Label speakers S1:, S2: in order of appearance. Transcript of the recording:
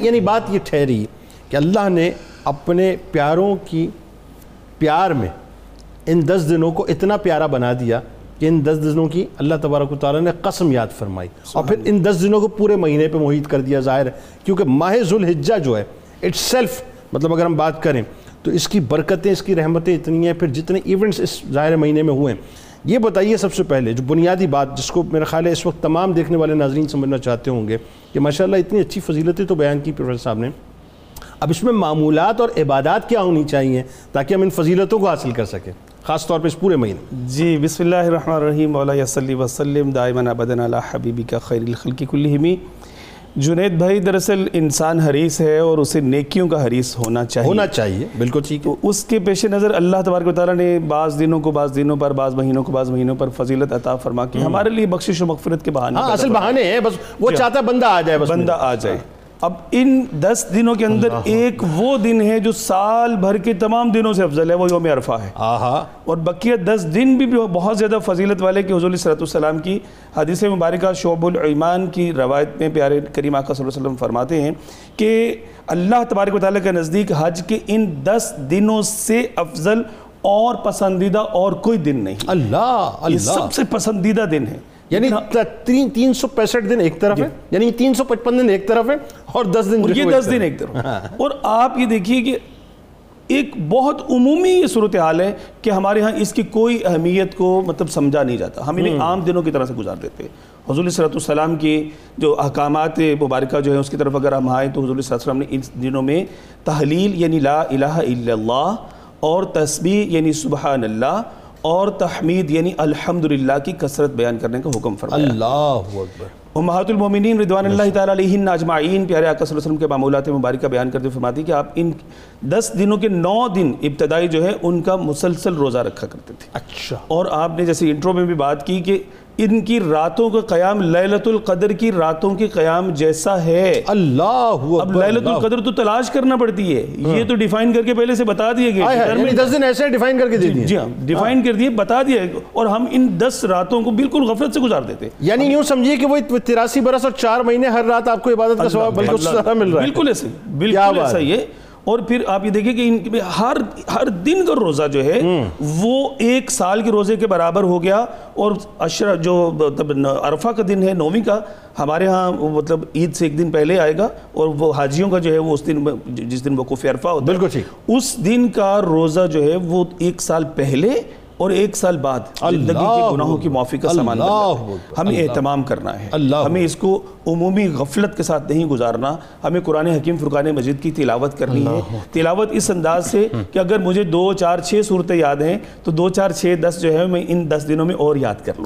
S1: یعنی بات یہ ٹھہری کہ اللہ نے اپنے پیاروں کی پیار میں ان دس دنوں کو اتنا پیارا بنا دیا کہ ان دس دنوں کی اللہ تبارک و تعالیٰ نے قسم یاد فرمائی۔ اور پھر ان دس دنوں کو پورے مہینے پہ محیط کر دیا ظاہر ہے کیونکہ ماہ ذوالحجہ جو ہے اٹ سیلف مطلب اگر ہم بات کریں تو اس کی برکتیں، اس کی رحمتیں اتنی ہیں، پھر جتنے ایونٹس اس ظاہر مہینے میں ہوئے ہیں، یہ بتائیے سب سے پہلے جو بنیادی بات جس کو میرا خیال ہے اس وقت تمام دیکھنے والے ناظرین سمجھنا چاہتے ہوں گے کہ ماشاءاللہ اتنی اچھی فضیلتیں تو بیان کی پروفیسر صاحب نے۔ اب اس میں معمولات اور عبادات کیا ہونی چاہیے تاکہ ہم ان فضیلتوں کو حاصل کر سکیں، خاص طور پہ اس پورے مہینے۔
S2: جی بسم اللہ الرحمن الرحیم مولا صلی وسلم، دائما ابدن علی حبیبی کا خیر الخلق کلہمی جنید بھائی دراصل انسان حریص ہے اور اسے نیکیوں کا حریص ہونا چاہیے۔
S1: ہونا چاہیے بالکل ٹھیک ہے۔
S2: اس کے پیش نظر اللہ تبارک و تعالیٰ نے بعض دنوں کو بعض دنوں پر بعض مہینوں کو بعض مہینوں پر فضیلت عطا فرما کی۔ ہمارے لیے بخشش و مغفرت کے بہانے
S1: ہاں اصل بہانے ہیں بس وہ چاہتا ہے بندہ آ جائے بس
S2: بندہ آ جائے۔ اب ان دس دنوں کے اندر ایک وہ دن ہے جو سال بھر کے تمام دنوں سے افضل ہے وہ یوم عرفہ ہے۔ اور بقیہ دس دن بھی بہت زیادہ فضیلت والے کہ حضور علیہ وسلم کی حدیث مبارکہ شعب الایمان کی روایت میں پیارے کریم آقا صلی اللہ علیہ وسلم فرماتے ہیں کہ اللہ تبارک و تعالیٰ کے نزدیک حج کے ان دس دنوں سے افضل اور پسندیدہ اور کوئی دن نہیں۔
S1: اللہ
S2: یہ
S1: اللہ۔
S2: سب سے پسندیدہ دن ہے۔
S1: یعنی تین سو پینسٹھ دن ایک طرف ہے یعنی تین سو پچپن دن ایک طرف ہے اور دس دن
S2: یہ دس دن ایک طرف۔ اور آپ یہ دیکھیے کہ ایک بہت عمومی یہ صورتحال ہے کہ ہمارے ہاں اس کی کوئی اہمیت کو مطلب سمجھا نہیں جاتا۔ ہم انہیں عام دنوں کی طرح سے گزار دیتے ہیں۔ حضور صلی اللہ علیہ وسلم کی جو احکامات مبارکہ جو ہے اس کی طرف اگر ہم آئیں تو حضور صلی اللہ علیہ وسلم نے ان دنوں میں تحلیل یعنی لا الہ الا اللہ اور تسبیح یعنی سبحان اللہ اور تحمید یعنی الحمدللہ کی کثرت بیان کرنے کا حکم فرمایا۔
S1: اللہ اکبر۔
S2: امہات المومنین رضوان اللہ تعالیٰ علیہن اجمعین پیارے آقا صلی اللہ علیہ وسلم کے معمولات مبارکہ بیان کرتے فرماتی کہ آپ ان دس دنوں کے نو دن ابتدائی جو ہے ان کا مسلسل روزہ رکھا کرتے تھے۔
S1: اچھا۔
S2: اور آپ نے جیسے انٹرو میں بھی بات کی کہ ان کی راتوں کا قیام لیلت القدر کی راتوں کے قیام جیسا ہے۔
S1: اللہ
S2: اب لیلت القدر تو تلاش کرنا پڑتی ہے۔ یہ تو ڈیفائن کر کے پہلے سے بتا دیے گئے۔
S1: یعنی دس دن ایسے ڈیفائن کر کے دے دیے۔
S2: جی ہاں ڈیفائن کر دیے بتا دیا اور ہم ان دس راتوں کو بالکل غفلت سے گزار دیتے۔
S1: یعنی یوں سمجھیے کہ وہ تراسی برس اور چار مہینے ہر رات آپ کو عبادت کا ثواب بلکہ مل رہا ہے۔
S2: بالکل ایسے بالکل ایسا ہی ہے۔ اور پھر آپ یہ دیکھیں کہ ان کے ہر ہر دن کا روزہ جو ہے وہ ایک سال کے روزے کے برابر ہو گیا اور عشرہ جو مطلب عرفہ کا دن ہے نومی کا ہمارے ہاں مطلب عید سے ایک دن پہلے آئے گا اور وہ حاجیوں کا جو ہے وہ اس دن جس دن وقوف عرفہ ہوتا ہے۔
S1: بالکل ٹھیک
S2: اس دن کا روزہ جو ہے وہ ایک سال پہلے اور ایک سال بعد زندگی کے گناہوں کی معافی کا سامان ہمیں اہتمام کرنا ہے۔ ہمیں اس کو عمومی غفلت کے ساتھ نہیں گزارنا۔ ہمیں قرآن حکیم فرقان مجید کی تلاوت کرنی ہے۔ تلاوت اس انداز سے کہ اگر مجھے دو چار چھ صورتیں یاد ہیں تو دو چار چھ دس جو ہے میں ان دس دنوں میں اور یاد کر لوں۔